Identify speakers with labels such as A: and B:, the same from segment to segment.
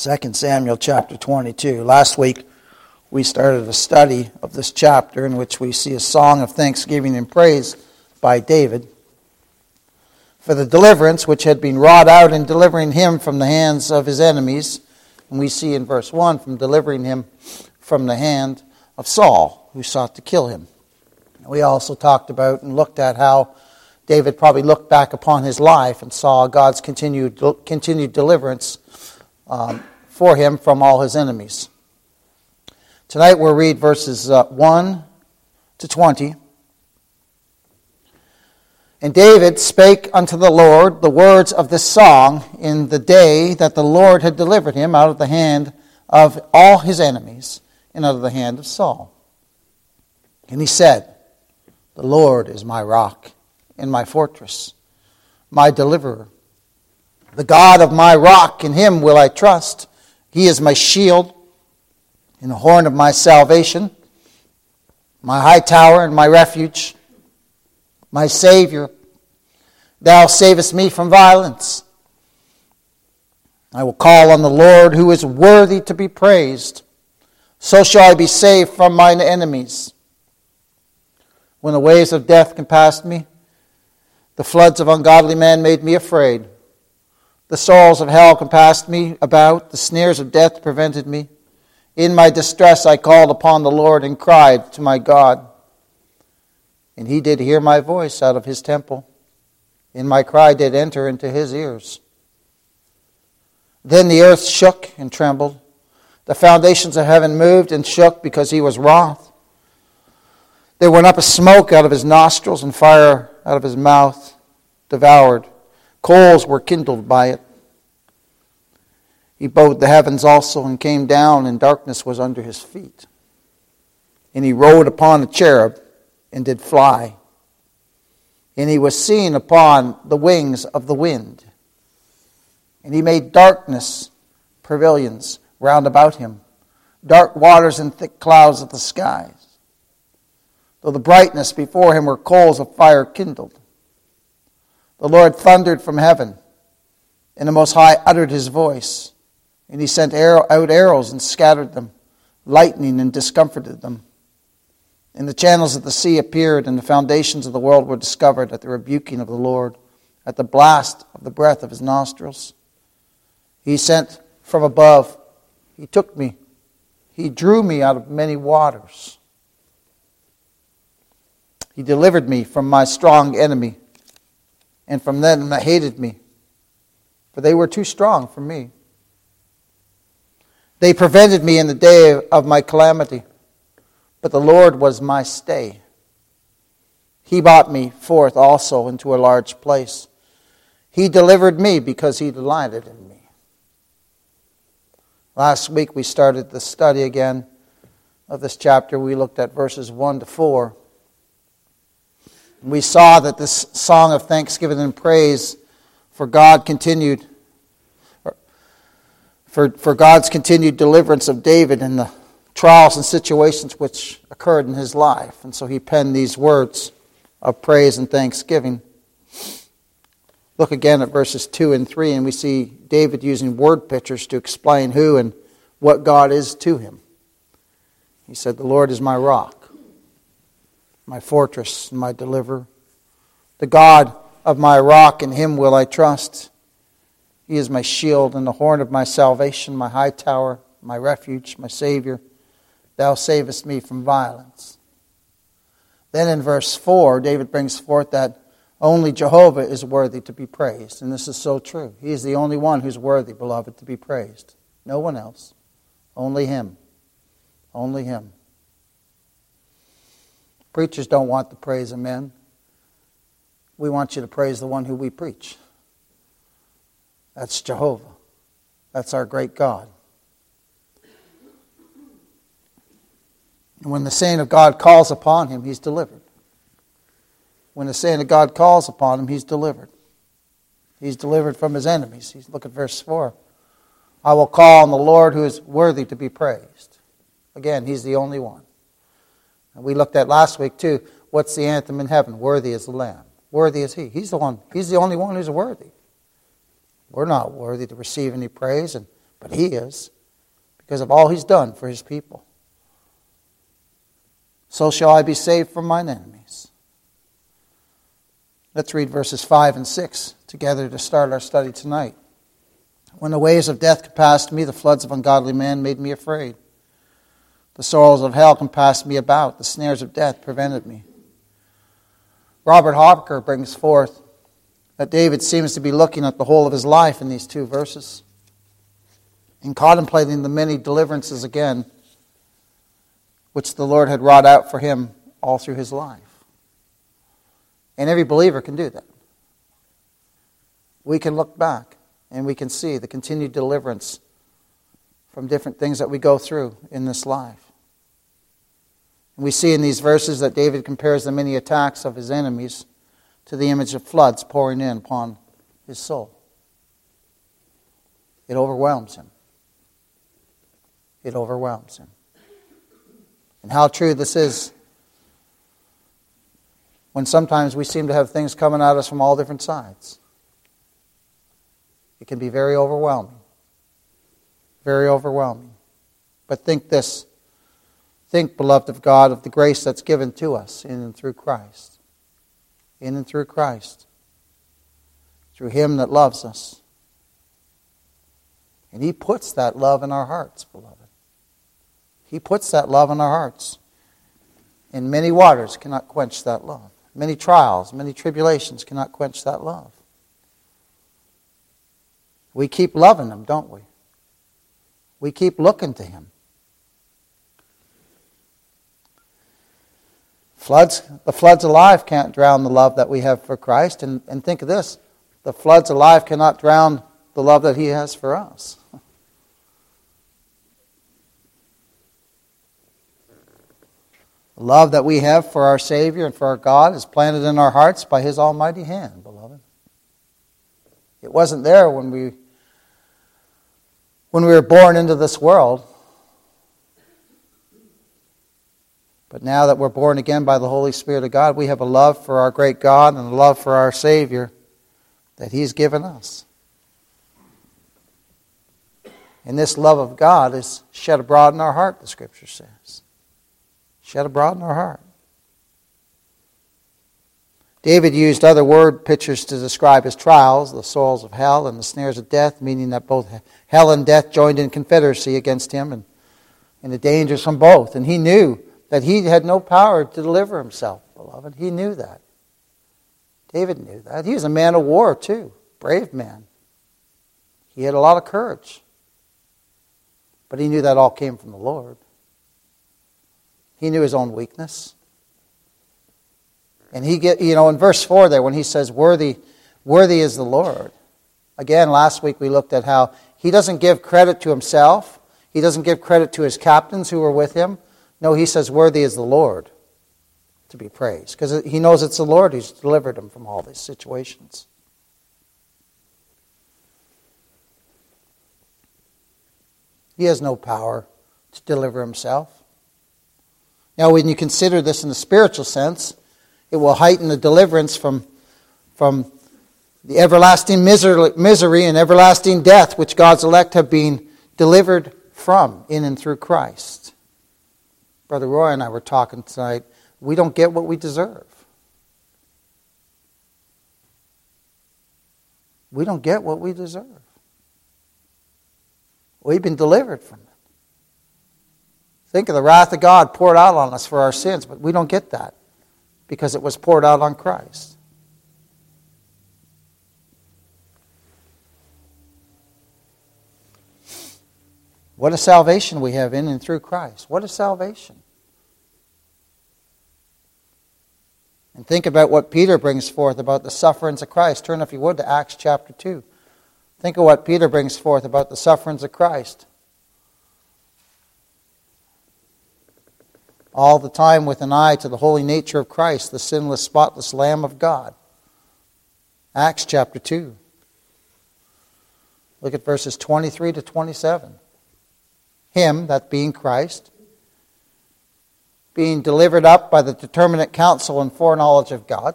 A: 2 Samuel chapter 22. Last week we started a study of this chapter in which we see a song of thanksgiving and praise by David for the deliverance which had been wrought out in delivering him from the hands of his enemies. And we see in verse 1 from delivering him from the hand of Saul, who sought to kill him. We also talked about and looked at how David probably looked back upon his life and saw God's continued, continued deliverance um, for him from all his enemies. Tonight we'll read verses uh, 1 to 20. And David spake unto the Lord the words of this song in the day that the Lord had delivered him out of the hand of all his enemies and out of the hand of Saul. And he said, The Lord is my rock and my fortress, my deliverer the God of my rock, in him will I trust. He is my shield and the horn of my salvation, my high tower and my refuge, my Savior. Thou savest me from violence. I will call on the Lord who is worthy to be praised. So shall I be saved from mine enemies. When the waves of death compassed me, the floods of ungodly men made me afraid. The sorrows of hell compassed me about, the snares of death prevented me. In my distress I called upon the Lord and cried to my God. And he did hear my voice out of his temple, and my cry did enter into his ears. Then the earth shook and trembled. The foundations of heaven moved and shook because he was wroth. There went up a smoke out of his nostrils, and fire out of his mouth devoured. Coals were kindled by it. He bowed the heavens also and came down, and darkness was under his feet. And he rode upon a cherub and did fly. And he was seen upon the wings of the wind. And he made darkness pavilions round about him, dark waters and thick clouds of the skies. Though the brightness before him were coals of fire kindled. The Lord thundered from heaven, and the Most High uttered his voice, and he sent arrow, out arrows and scattered them, lightning and discomforted them. And the channels of the sea appeared, and the foundations of the world were discovered at the rebuking of the Lord, at the blast of the breath of his nostrils. He sent from above, he took me, he drew me out of many waters. He delivered me from my strong enemy and from them that hated me, for they were too strong for me. They prevented me in the day of my calamity, but the Lord was my stay. He brought me forth also into a large place. He delivered me because he delighted in me. Last week we started the study again of this chapter. We looked at verses 1 to 4. We saw that this song of thanksgiving and praise for God continued, for, for God's continued deliverance of David in the trials and situations which occurred in his life. And so he penned these words of praise and thanksgiving. Look again at verses 2 and 3, and we see David using word pictures to explain who and what God is to him. He said, The Lord is my rock my fortress and my deliverer. The God of my rock, in him will I trust. He is my shield and the horn of my salvation, my high tower, my refuge, my Savior. Thou savest me from violence. Then in verse 4, David brings forth that only Jehovah is worthy to be praised. And this is so true. He is the only one who's worthy, beloved, to be praised. No one else. Only Him. Only Him. Preachers don't want the praise of men. We want you to praise the one who we preach. That's Jehovah. That's our great God. And when the saint of God calls upon him, he's delivered. When the saint of God calls upon him, he's delivered. He's delivered from his enemies. He's, look at verse 4. I will call on the Lord who is worthy to be praised. Again, he's the only one. And we looked at last week too. What's the anthem in heaven? Worthy is the Lamb. Worthy is He. He's the one. He's the only one who's worthy. We're not worthy to receive any praise, and but he is because of all he's done for his people. So shall I be saved from mine enemies. Let's read verses 5 and 6 together to start our study tonight. When the waves of death compassed me, the floods of ungodly men made me afraid. The sorrows of hell compassed me about, the snares of death prevented me. Robert Hawker brings forth that David seems to be looking at the whole of his life in these two verses and contemplating the many deliverances again which the Lord had wrought out for him all through his life. And every believer can do that. We can look back and we can see the continued deliverance from different things that we go through in this life. And we see in these verses that David compares the many attacks of his enemies to the image of floods pouring in upon his soul. It overwhelms him. It overwhelms him. And how true this is when sometimes we seem to have things coming at us from all different sides. It can be very overwhelming. Very overwhelming. But think this. Think, beloved of God, of the grace that's given to us in and through Christ. In and through Christ. Through Him that loves us. And He puts that love in our hearts, beloved. He puts that love in our hearts. And many waters cannot quench that love. Many trials, many tribulations cannot quench that love. We keep loving Him, don't we? We keep looking to Him. Floods, the floods of life can't drown the love that we have for Christ. And, and think of this the floods of life cannot drown the love that He has for us. The love that we have for our Savior and for our God is planted in our hearts by His almighty hand, beloved. It wasn't there when we when we were born into this world. But now that we're born again by the Holy Spirit of God, we have a love for our great God and a love for our Savior that He's given us. And this love of God is shed abroad in our heart, the Scripture says. Shed abroad in our heart. David used other word pictures to describe his trials, the sorrows of hell and the snares of death, meaning that both hell and death joined in confederacy against him and, and the dangers from both. And he knew that he had no power to deliver himself, beloved. He knew that. David knew that. He was a man of war, too, brave man. He had a lot of courage. But he knew that all came from the Lord. He knew his own weakness. And he get you know in verse 4 there when he says worthy worthy is the Lord. Again, last week we looked at how he doesn't give credit to himself. He doesn't give credit to his captains who were with him. No, he says worthy is the Lord to be praised because he knows it's the Lord who's delivered him from all these situations. He has no power to deliver himself. Now, when you consider this in the spiritual sense, it will heighten the deliverance from, from the everlasting misery, misery and everlasting death which God's elect have been delivered from in and through Christ. Brother Roy and I were talking tonight. We don't get what we deserve. We don't get what we deserve. We've been delivered from it. Think of the wrath of God poured out on us for our sins, but we don't get that because it was poured out on Christ. What a salvation we have in and through Christ. What a salvation. And think about what Peter brings forth about the sufferings of Christ. Turn, if you would, to Acts chapter 2. Think of what Peter brings forth about the sufferings of Christ. all the time with an eye to the holy nature of Christ, the sinless, spotless Lamb of God. Acts chapter 2. Look at verses 23 to 27. Him, that being Christ, being delivered up by the determinate counsel and foreknowledge of God.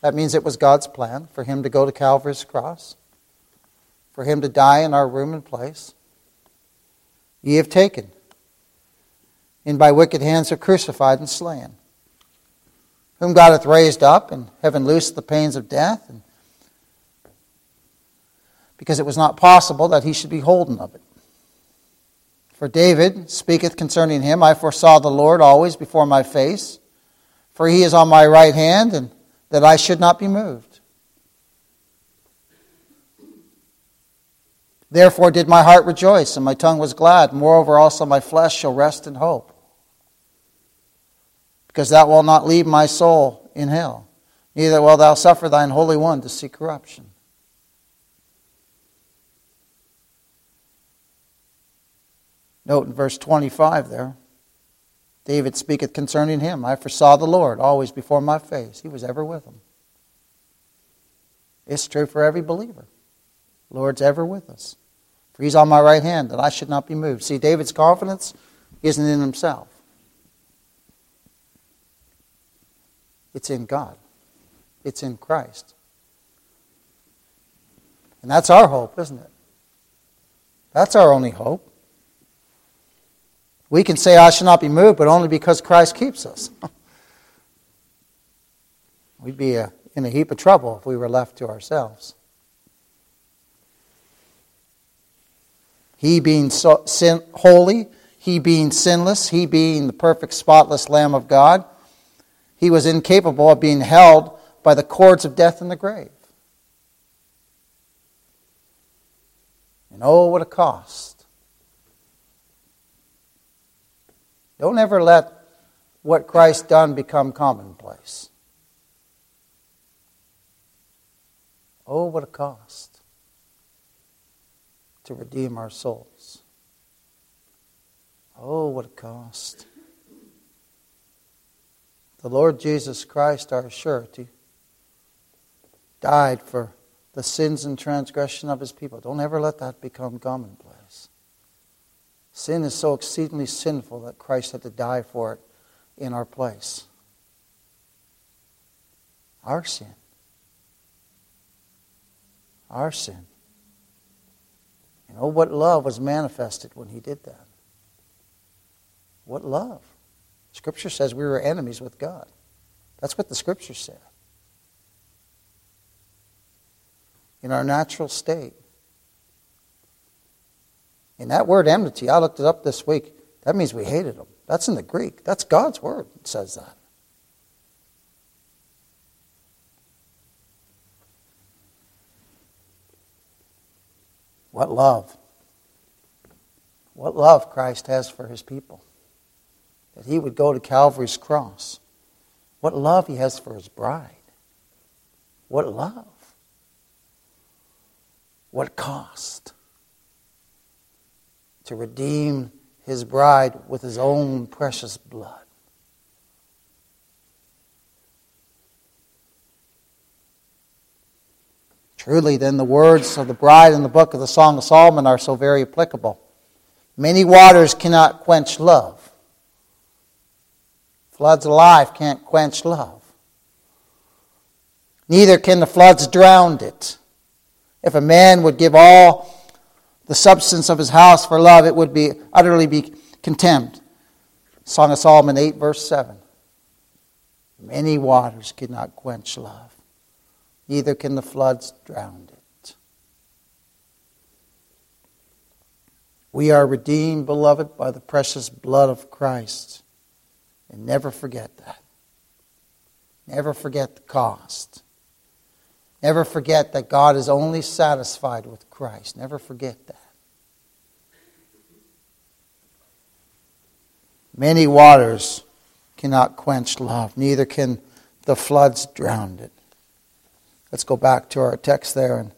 A: That means it was God's plan for him to go to Calvary's cross for him to die in our room and place. Ye have taken, and by wicked hands are crucified and slain, whom God hath raised up, and having loosed the pains of death, and because it was not possible that he should be holden of it. For David speaketh concerning him, I foresaw the Lord always before my face, for he is on my right hand, and that I should not be moved. Therefore did my heart rejoice, and my tongue was glad. Moreover, also my flesh shall rest in hope. Because thou wilt not leave my soul in hell, neither wilt thou suffer thine Holy One to see corruption. Note in verse 25 there, David speaketh concerning him. I foresaw the Lord always before my face. He was ever with him. It's true for every believer. The Lord's ever with us. For he's on my right hand, that I should not be moved. See, David's confidence isn't in himself, it's in God, it's in Christ. And that's our hope, isn't it? That's our only hope. We can say, I shall not be moved, but only because Christ keeps us. We'd be a, in a heap of trouble if we were left to ourselves. He being so, sin, holy, he being sinless, he being the perfect, spotless Lamb of God, he was incapable of being held by the cords of death and the grave. And oh, what a cost Don't ever let what Christ done become commonplace. Oh, what a cost to redeem our souls. Oh, what a cost. The Lord Jesus Christ, our surety, died for the sins and transgression of his people. Don't ever let that become commonplace. Sin is so exceedingly sinful that Christ had to die for it in our place. Our sin. Our sin. You know what love was manifested when he did that? What love? Scripture says we were enemies with God. That's what the Scripture said. In our natural state. And that word enmity, I looked it up this week. That means we hated them. That's in the Greek. That's God's word. It says that. What love. What love Christ has for his people. That he would go to Calvary's cross. What love he has for his bride. What love. What cost to redeem his bride with his own precious blood. Truly, then, the words of the bride in the book of the Song of Solomon are so very applicable. Many waters cannot quench love. Floods of life can't quench love. Neither can the floods drown it. If a man would give all the substance of his house for love, it would be utterly be contemned. Song of Solomon 8, verse 7. Many waters cannot quench love, neither can the floods drown it. We are redeemed, beloved, by the precious blood of Christ. And never forget that. Never forget the cost. Never forget that God is only satisfied with Christ. Never forget that. Many waters cannot quench love, neither can the floods drown it. Let's go back to our text there in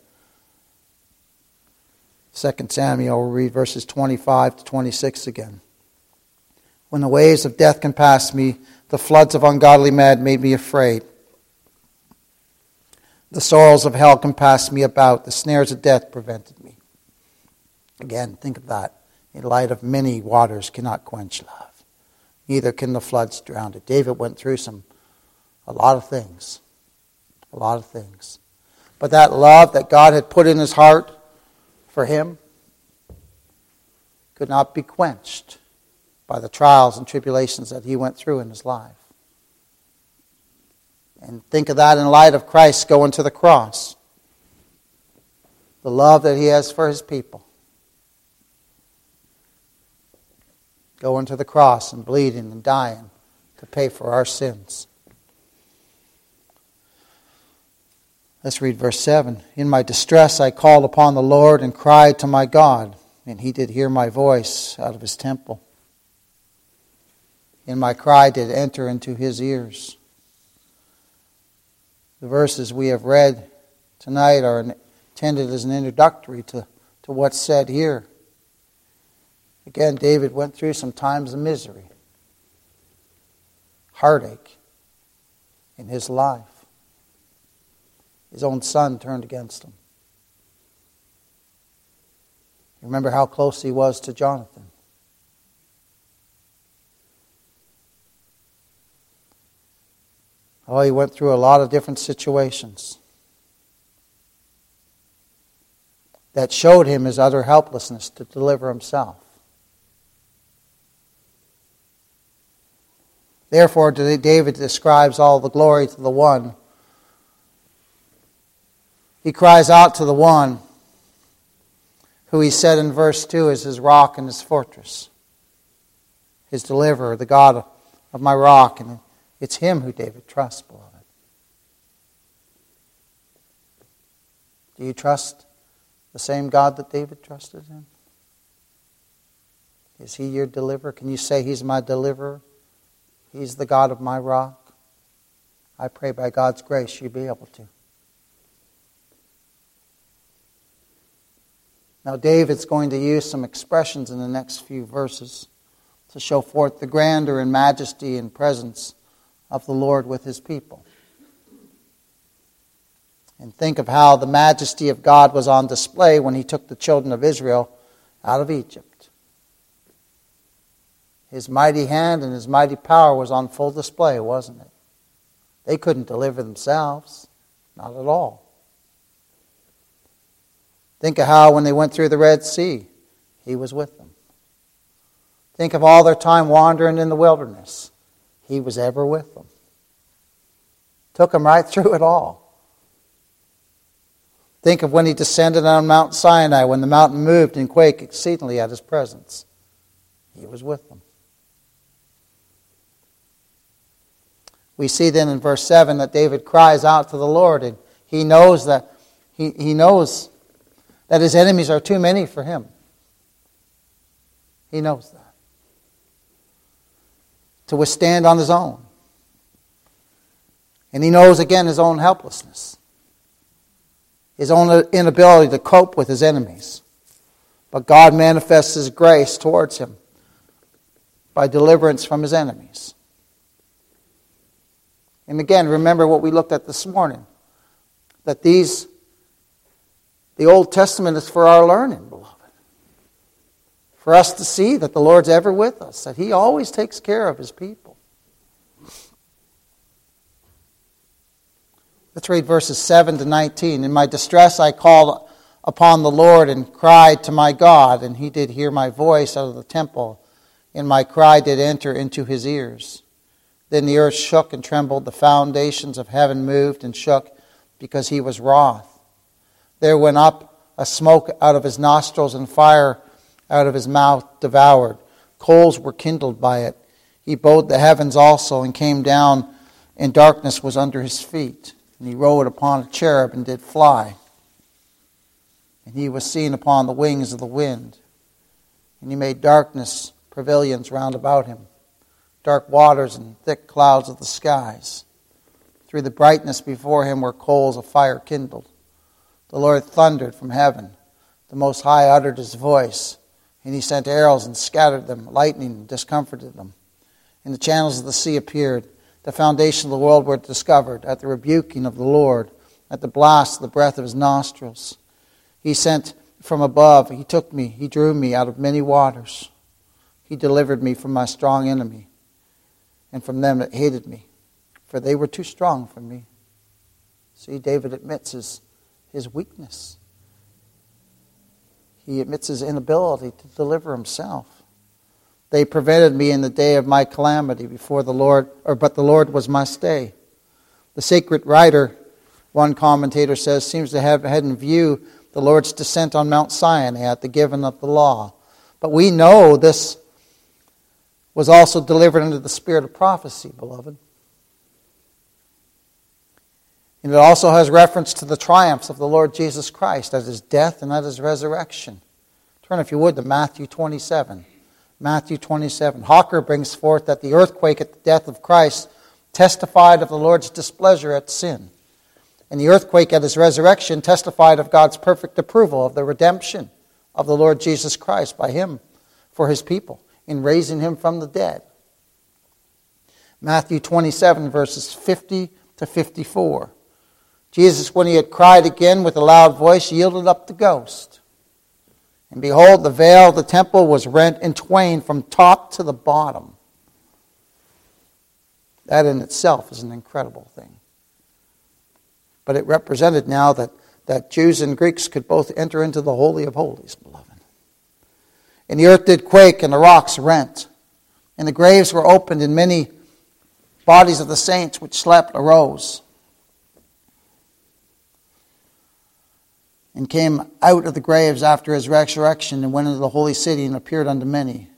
A: 2 Samuel. We'll read verses 25 to 26 again. When the waves of death can pass me, the floods of ungodly men made me afraid. The sorrows of hell compassed me about. The snares of death prevented me. Again, think of that. In light of many waters cannot quench love. Neither can the floods drown it. David went through some, a lot of things. A lot of things. But that love that God had put in his heart for him could not be quenched by the trials and tribulations that he went through in his life. And think of that in light of Christ going to the cross. The love that he has for his people. Going to the cross and bleeding and dying to pay for our sins. Let's read verse 7. In my distress I called upon the Lord and cried to my God, and he did hear my voice out of his temple. And my cry did enter into his ears. The verses we have read tonight are intended as an introductory to, to what's said here. Again, David went through some times of misery, heartache in his life. His own son turned against him. Remember how close he was to Jonathan. Oh, he went through a lot of different situations that showed him his utter helplessness to deliver himself. Therefore, David describes all the glory to the one he cries out to the one who he said in verse 2 is his rock and his fortress, his deliverer, the God of my rock. And it's him who David trusts, beloved. Do you trust the same God that David trusted in? Is he your deliverer? Can you say he's my deliverer? He's the God of my rock? I pray by God's grace you be able to. Now, David's going to use some expressions in the next few verses to show forth the grandeur and majesty and presence of the Lord with his people. And think of how the majesty of God was on display when he took the children of Israel out of Egypt. His mighty hand and his mighty power was on full display, wasn't it? They couldn't deliver themselves, not at all. Think of how when they went through the Red Sea, he was with them. Think of all their time wandering in the wilderness. He was ever with them. Took them right through it all. Think of when he descended on Mount Sinai, when the mountain moved and quaked exceedingly at his presence. He was with them. We see then in verse 7 that David cries out to the Lord, and he knows that he, he knows that his enemies are too many for him. He knows that. To withstand on his own. And he knows again his own helplessness, his own inability to cope with his enemies. But God manifests his grace towards him by deliverance from his enemies. And again, remember what we looked at this morning that these the Old Testament is for our learning. For us to see that the Lord's ever with us, that He always takes care of His people. Let's read verses 7 to 19. In my distress I called upon the Lord and cried to my God, and He did hear my voice out of the temple, and my cry did enter into His ears. Then the earth shook and trembled, the foundations of heaven moved and shook, because He was wroth. There went up a smoke out of his nostrils, and fire out of his mouth devoured. Coals were kindled by it. He bowed the heavens also, and came down, and darkness was under his feet. And he rode upon a cherub and did fly. And he was seen upon the wings of the wind. And he made darkness pavilions round about him, dark waters and thick clouds of the skies. Through the brightness before him were coals of fire kindled. The Lord thundered from heaven. The Most High uttered his voice, and he sent arrows and scattered them. Lightning discomforted them. And the channels of the sea appeared. The foundation of the world were discovered at the rebuking of the Lord, at the blast of the breath of his nostrils. He sent from above. He took me. He drew me out of many waters. He delivered me from my strong enemy and from them that hated me, for they were too strong for me. See, David admits his his weakness. He admits his inability to deliver himself. They prevented me in the day of my calamity before the Lord, or but the Lord was my stay. The sacred writer, one commentator says, seems to have had in view the Lord's descent on Mount Sinai at the giving of the law. But we know this was also delivered under the spirit of prophecy, beloved. And it also has reference to the triumphs of the Lord Jesus Christ at his death and at his resurrection. Turn, if you would, to Matthew 27. Matthew 27. Hawker brings forth that the earthquake at the death of Christ testified of the Lord's displeasure at sin. And the earthquake at his resurrection testified of God's perfect approval of the redemption of the Lord Jesus Christ by him for his people in raising him from the dead. Matthew 27, verses 50 to 54. Jesus, when he had cried again with a loud voice, yielded up the ghost. And behold, the veil of the temple was rent in twain from top to the bottom. That in itself is an incredible thing. But it represented now that, that Jews and Greeks could both enter into the Holy of Holies, beloved. And the earth did quake, and the rocks rent. And the graves were opened, and many bodies of the saints which slept arose. And came out of the graves after his resurrection and went into the holy city and appeared unto many.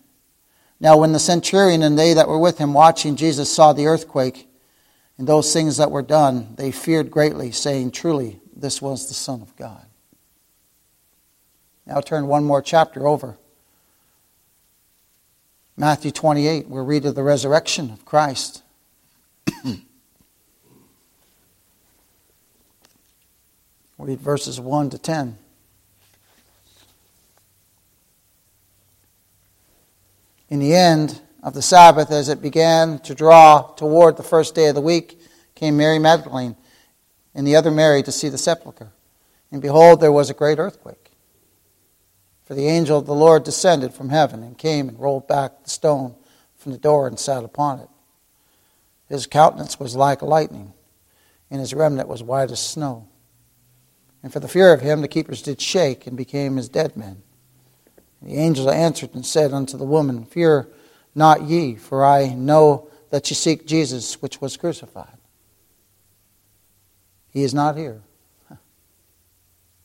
A: Now, when the centurion and they that were with him watching Jesus saw the earthquake and those things that were done, they feared greatly, saying, Truly, this was the Son of God. Now, turn one more chapter over. Matthew 28, we'll read of the resurrection of Christ. Read verses 1 to 10. In the end of the Sabbath, as it began to draw toward the first day of the week, came Mary Magdalene and the other Mary to see the sepulchre. And behold, there was a great earthquake. For the angel of the Lord descended from heaven and came and rolled back the stone from the door and sat upon it. His countenance was like lightning, and his remnant was white as snow. And for the fear of him, the keepers did shake and became as dead men. The angel answered and said unto the woman, Fear not ye, for I know that ye seek Jesus, which was crucified. He is not here,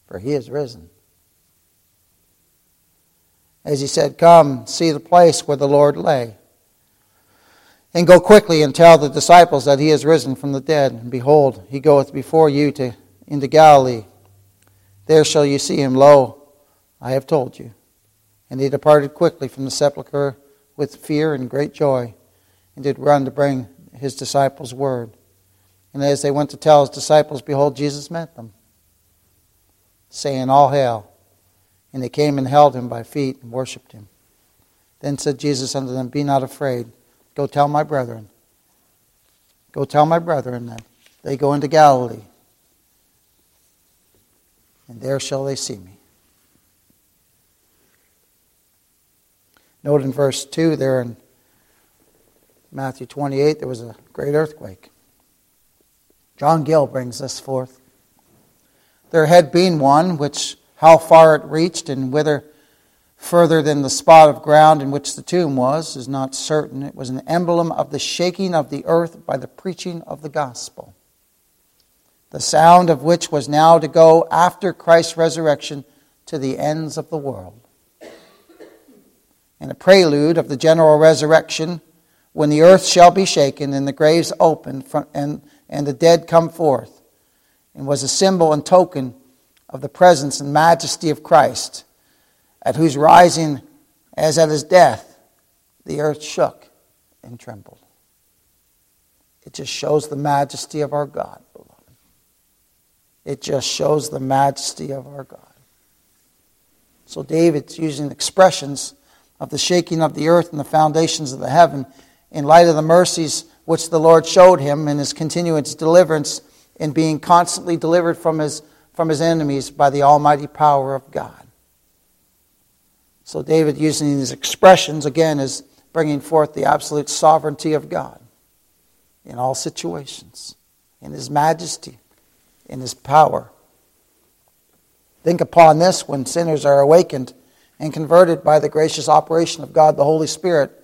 A: for he is risen. As he said, Come, see the place where the Lord lay. And go quickly and tell the disciples that he is risen from the dead. And behold, he goeth before you to, into Galilee. There shall you see him. Lo, I have told you. And he departed quickly from the sepulchre with fear and great joy, and did run to bring his disciples word. And as they went to tell his disciples, behold, Jesus met them, saying, All hail. And they came and held him by feet and worshipped him. Then said Jesus unto them, Be not afraid. Go tell my brethren. Go tell my brethren that they go into Galilee and there shall they see me. Note in verse 2 there in Matthew 28, there was a great earthquake. John Gill brings this forth. There had been one, which how far it reached and whither further than the spot of ground in which the tomb was is not certain. It was an emblem of the shaking of the earth by the preaching of the gospel the sound of which was now to go after Christ's resurrection to the ends of the world. And a prelude of the general resurrection, when the earth shall be shaken and the graves opened and, and the dead come forth, and was a symbol and token of the presence and majesty of Christ, at whose rising, as at his death, the earth shook and trembled. It just shows the majesty of our God. It just shows the majesty of our God. So David's using expressions of the shaking of the earth and the foundations of the heaven in light of the mercies which the Lord showed him in his continuance deliverance in being constantly delivered from his, from his enemies by the almighty power of God. So David using these expressions again is bringing forth the absolute sovereignty of God in all situations, in his majesty in his power. Think upon this when sinners are awakened and converted by the gracious operation of God the Holy Spirit.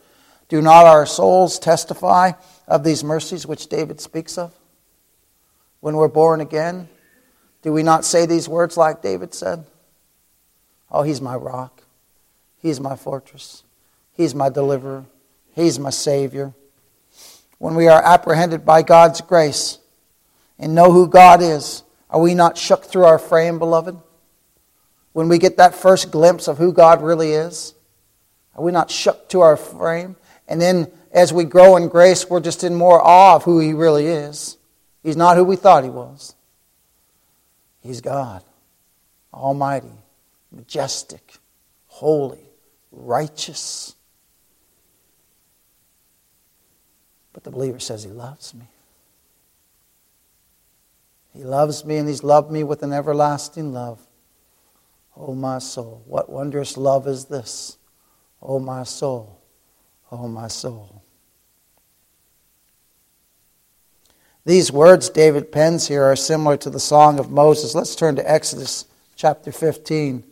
A: Do not our souls testify of these mercies which David speaks of? When we're born again, do we not say these words like David said? Oh, he's my rock. He's my fortress. He's my deliverer. He's my Savior. When we are apprehended by God's grace and know who God is, are we not shook through our frame, beloved? When we get that first glimpse of who God really is, are we not shook to our frame? And then as we grow in grace, we're just in more awe of who He really is. He's not who we thought He was. He's God, Almighty, majestic, holy, righteous. But the believer says, He loves me. He loves me, and He's loved me with an everlasting love. Oh, my soul, what wondrous love is this? Oh, my soul, oh, my soul. These words David pens here are similar to the Song of Moses. Let's turn to Exodus chapter 15,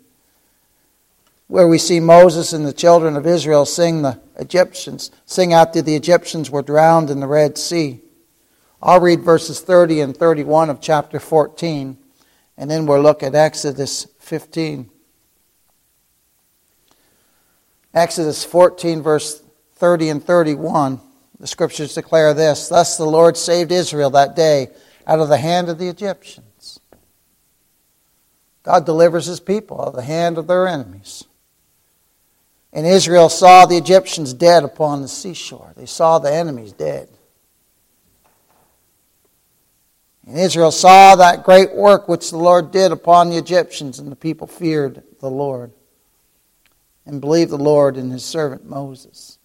A: where we see Moses and the children of Israel sing the Egyptians, sing after the Egyptians were drowned in the Red Sea. I'll read verses 30 and 31 of chapter 14, and then we'll look at Exodus 15. Exodus 14, verse 30 and 31. The scriptures declare this Thus the Lord saved Israel that day out of the hand of the Egyptians. God delivers his people out of the hand of their enemies. And Israel saw the Egyptians dead upon the seashore. They saw the enemies dead. And Israel saw that great work which the Lord did upon the Egyptians, and the people feared the Lord and believed the Lord and his servant Moses.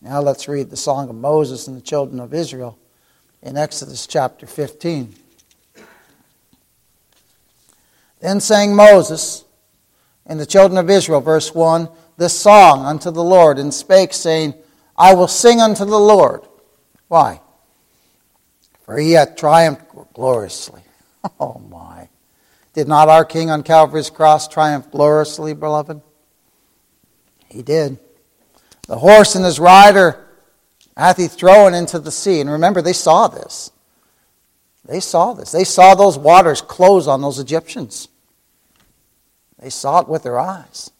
A: Now let's read the Song of Moses and the children of Israel in Exodus chapter 15. Then sang Moses and the children of Israel, verse 1, this song unto the Lord, and spake, saying, I will sing unto the Lord. Why? For he hath triumphed gloriously. Oh my. Did not our King on Calvary's cross triumph gloriously, beloved? He did. The horse and his rider hath he thrown into the sea. And remember, they saw this. They saw this. They saw those waters close on those Egyptians. They saw it with their eyes.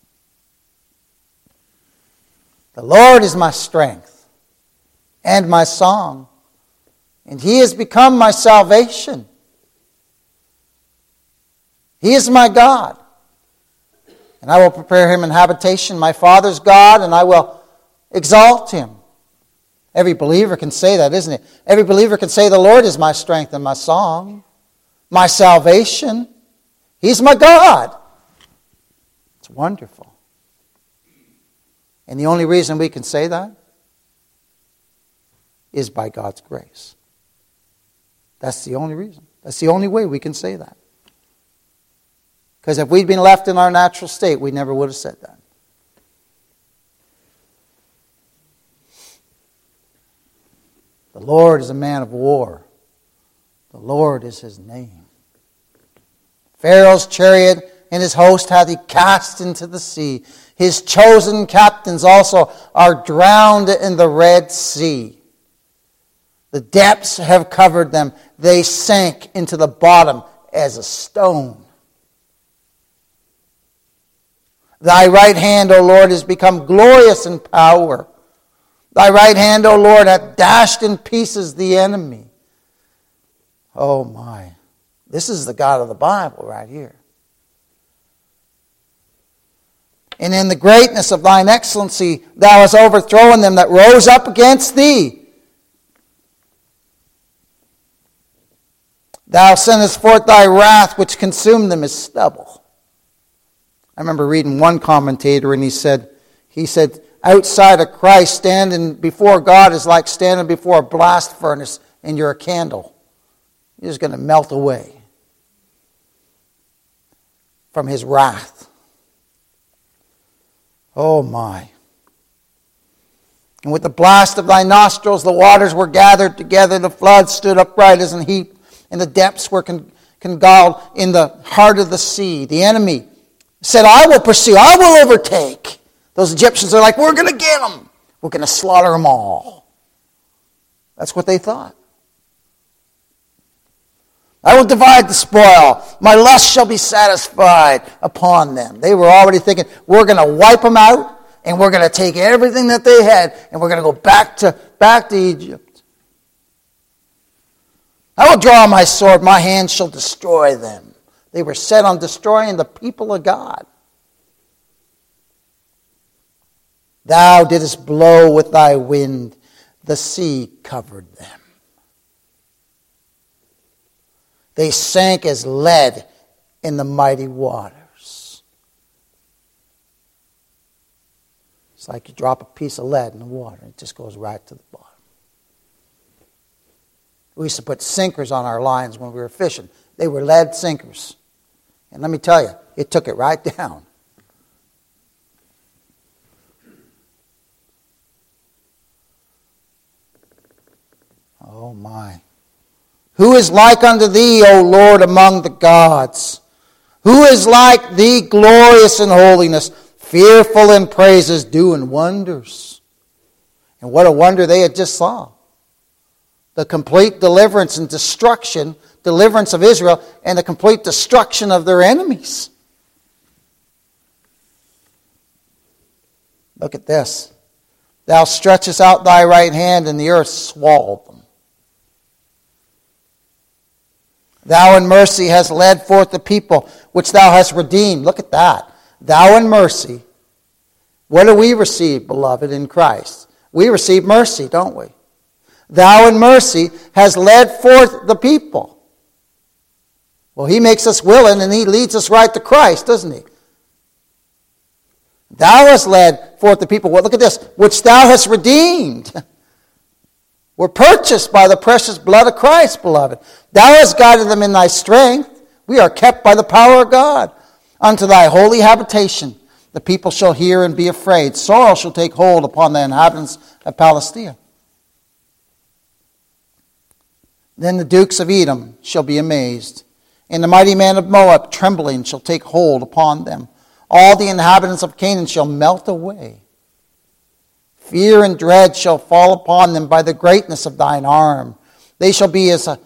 A: The Lord is my strength and my song, and he has become my salvation. He is my God, and I will prepare him an habitation, my Father's God, and I will Exalt him. Every believer can say that, isn't it? Every believer can say, The Lord is my strength and my song, my salvation. He's my God. It's wonderful. And the only reason we can say that is by God's grace. That's the only reason. That's the only way we can say that. Because if we'd been left in our natural state, we never would have said that. The Lord is a man of war. The Lord is his name. Pharaoh's chariot and his host hath he cast into the sea. His chosen captains also are drowned in the Red Sea. The depths have covered them. They sank into the bottom as a stone. Thy right hand, O Lord, has become glorious in power. Thy right hand, O Lord, hath dashed in pieces the enemy. Oh my. This is the God of the Bible right here. And in the greatness of thine excellency, thou hast overthrown them that rose up against thee. Thou sendest forth thy wrath, which consumed them as stubble. I remember reading one commentator, and he said, he said, outside of Christ, standing before God is like standing before a blast furnace and you're a candle. You're just going to melt away from his wrath. Oh my. And with the blast of thy nostrils, the waters were gathered together, the flood stood upright as an heap, and the depths were con- congealed in the heart of the sea. The enemy said, I will pursue, I will overtake. Those Egyptians are like, we're going to get them. We're going to slaughter them all. That's what they thought. I will divide the spoil. My lust shall be satisfied upon them. They were already thinking, we're going to wipe them out and we're going to take everything that they had and we're going to go back to, back to Egypt. I will draw my sword. My hand shall destroy them. They were set on destroying the people of God. Thou didst blow with thy wind, the sea covered them. They sank as lead in the mighty waters. It's like you drop a piece of lead in the water, it just goes right to the bottom. We used to put sinkers on our lines when we were fishing. They were lead sinkers. And let me tell you, it took it right down. Oh my. Who is like unto thee, O Lord, among the gods? Who is like thee, glorious in holiness, fearful in praises, doing wonders? And what a wonder they had just saw. The complete deliverance and destruction, deliverance of Israel, and the complete destruction of their enemies. Look at this. Thou stretchest out thy right hand, and the earth swallowed them. Thou in mercy hast led forth the people which thou hast redeemed. Look at that. Thou in mercy. What do we receive, beloved, in Christ? We receive mercy, don't we? Thou in mercy has led forth the people. Well, he makes us willing and he leads us right to Christ, doesn't he? Thou hast led forth the people. Well, look at this. Which thou hast redeemed. We're purchased by the precious blood of Christ, beloved. Thou hast guided them in thy strength. We are kept by the power of God unto thy holy habitation. The people shall hear and be afraid. Sorrow shall take hold upon the inhabitants of Palestine. Then the dukes of Edom shall be amazed, and the mighty man of Moab trembling shall take hold upon them. All the inhabitants of Canaan shall melt away. Fear and dread shall fall upon them by the greatness of thine arm. They shall be as a,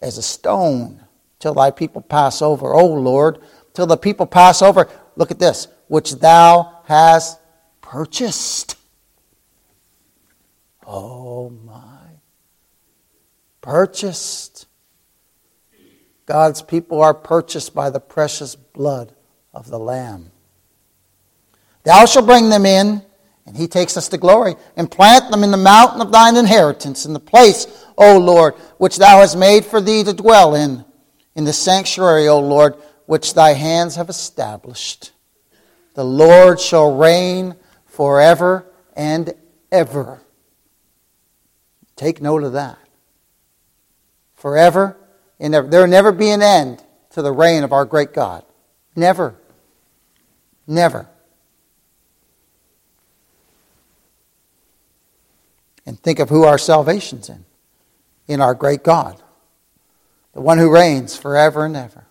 A: as a stone till thy people pass over. O Lord, till the people pass over. Look at this, which thou hast purchased. Oh my. Purchased. God's people are purchased by the precious blood of the Lamb. Thou shalt bring them in and he takes us to glory, and plant them in the mountain of thine inheritance, in the place, O Lord, which thou hast made for thee to dwell in, in the sanctuary, O Lord, which thy hands have established. The Lord shall reign forever and ever. Take note of that. Forever and. There will never be an end to the reign of our great God. Never. Never. and think of who our salvation's in in our great God, the one who reigns forever and ever.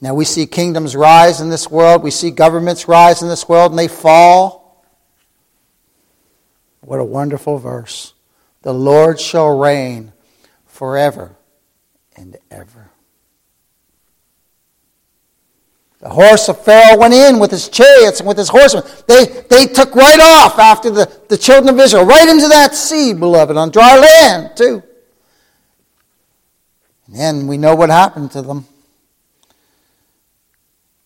A: Now we see kingdoms rise in this world, we see governments rise in this world, and they fall. What a wonderful verse. The Lord shall reign forever and ever. The horse of Pharaoh went in with his chariots and with his horsemen. They, they took right off after the, the children of Israel, right into that sea, beloved, on dry land, too. And then we know what happened to them.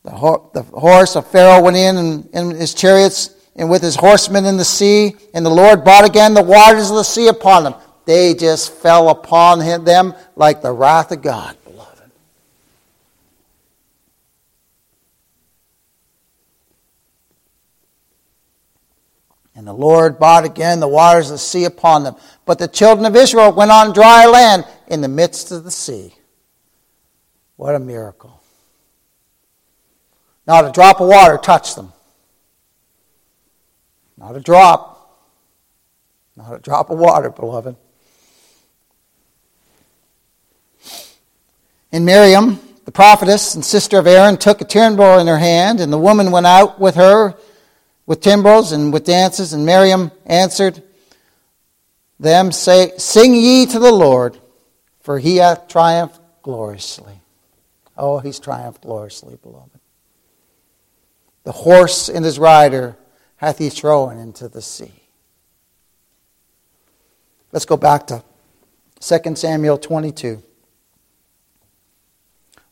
A: The, ho- the horse of Pharaoh went in and, and his chariots and with his horsemen in the sea, and the Lord brought again the waters of the sea upon them. They just fell upon him, them like the wrath of God. Beloved. And the Lord brought again the waters of the sea upon them. But the children of Israel went on dry land in the midst of the sea. What a miracle. Not a drop of water touched them. Not a drop. Not a drop of water, beloved. And Miriam, the prophetess and sister of Aaron, took a timbrel in her hand, and the woman went out with her with timbrels and with dances. And Miriam answered them, say, Sing ye to the Lord, for he hath triumphed gloriously. Oh, he's triumphed gloriously, beloved. The horse and his rider hath he thrown into the sea. Let's go back to 2 Samuel 22.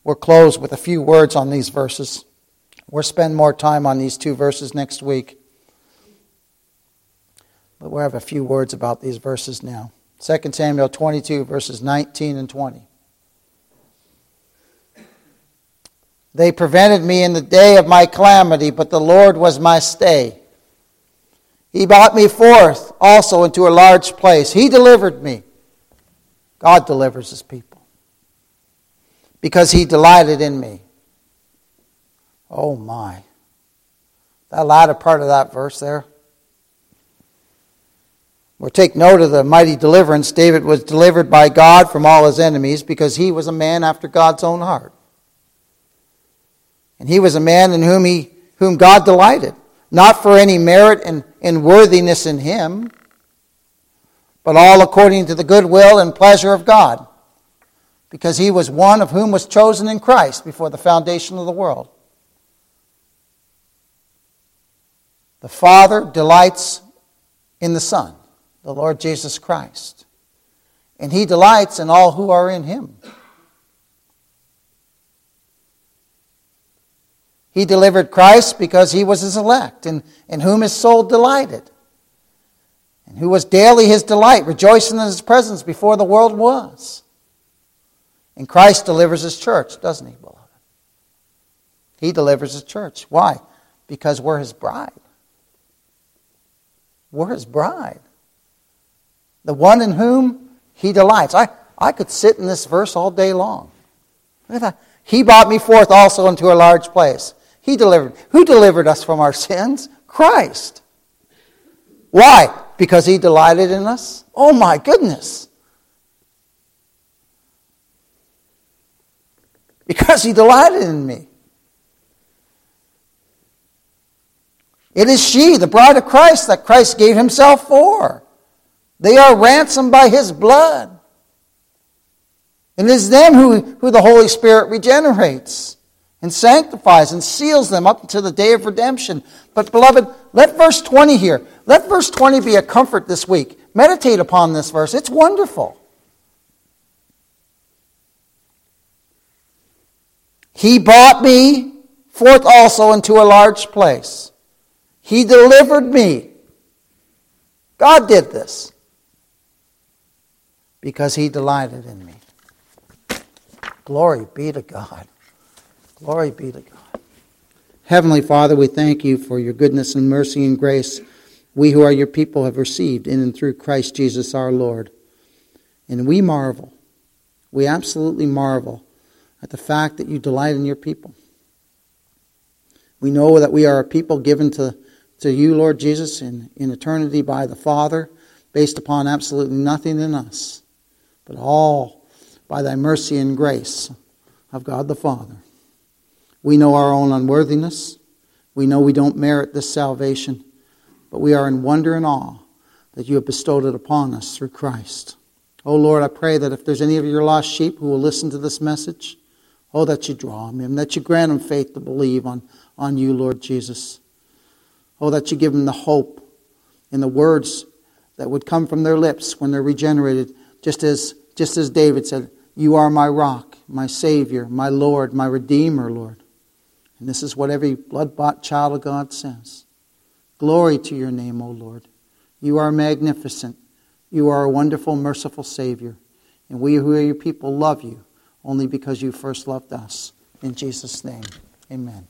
A: We'll close with a few words on these verses. We'll spend more time on these two verses next week. But we'll have a few words about these verses now. 2 Samuel 22, verses 19 and 20. They prevented me in the day of my calamity, but the Lord was my stay. He brought me forth also into a large place. He delivered me. God delivers his people because he delighted in me. Oh my. That latter part of that verse there. We'll take note of the mighty deliverance. David was delivered by God from all his enemies because he was a man after God's own heart. And he was a man in whom, he, whom God delighted, not for any merit and, and worthiness in him, but all according to the good will and pleasure of God, because he was one of whom was chosen in Christ before the foundation of the world. The Father delights in the Son the Lord Jesus Christ. And he delights in all who are in him. He delivered Christ because he was his elect, and in whom his soul delighted, and who was daily his delight, rejoicing in his presence before the world was. And Christ delivers his church, doesn't he, beloved? He delivers his church. Why? Because we're his bride. We're his bride the one in whom he delights. I, I could sit in this verse all day long. Look at that. He brought me forth also into a large place. He delivered. Who delivered us from our sins? Christ. Why? Because he delighted in us? Oh my goodness. Because he delighted in me. It is she, the bride of Christ, that Christ gave himself for. They are ransomed by his blood. And it is them who, who the Holy Spirit regenerates and sanctifies and seals them up to the day of redemption. But, beloved, let verse 20 here, let verse 20 be a comfort this week. Meditate upon this verse. It's wonderful. He brought me forth also into a large place. He delivered me. God did this because he delighted in me. Glory be to God. Glory be to God. Heavenly Father, we thank you for your goodness and mercy and grace we who are your people have received in and through Christ Jesus our Lord. And we marvel, we absolutely marvel at the fact that you delight in your people. We know that we are a people given to, to you, Lord Jesus, in, in eternity by the Father, based upon absolutely nothing in us but all by thy mercy and grace of God the Father. We know our own unworthiness. We know we don't merit this salvation, but we are in wonder and awe that you have bestowed it upon us through Christ. Oh Lord, I pray that if there's any of your lost sheep who will listen to this message, oh, that you draw them, in, that you grant them faith to believe on, on you, Lord Jesus. Oh, that you give them the hope in the words that would come from their lips when they're regenerated just as, just as David said, You are my rock, my Savior, my Lord, my Redeemer, Lord. And this is what every blood bought child of God says. Glory to your name, O Lord. You are magnificent. You are a wonderful, merciful Savior. And we who are your people love you only because you first loved us. In Jesus' name, amen.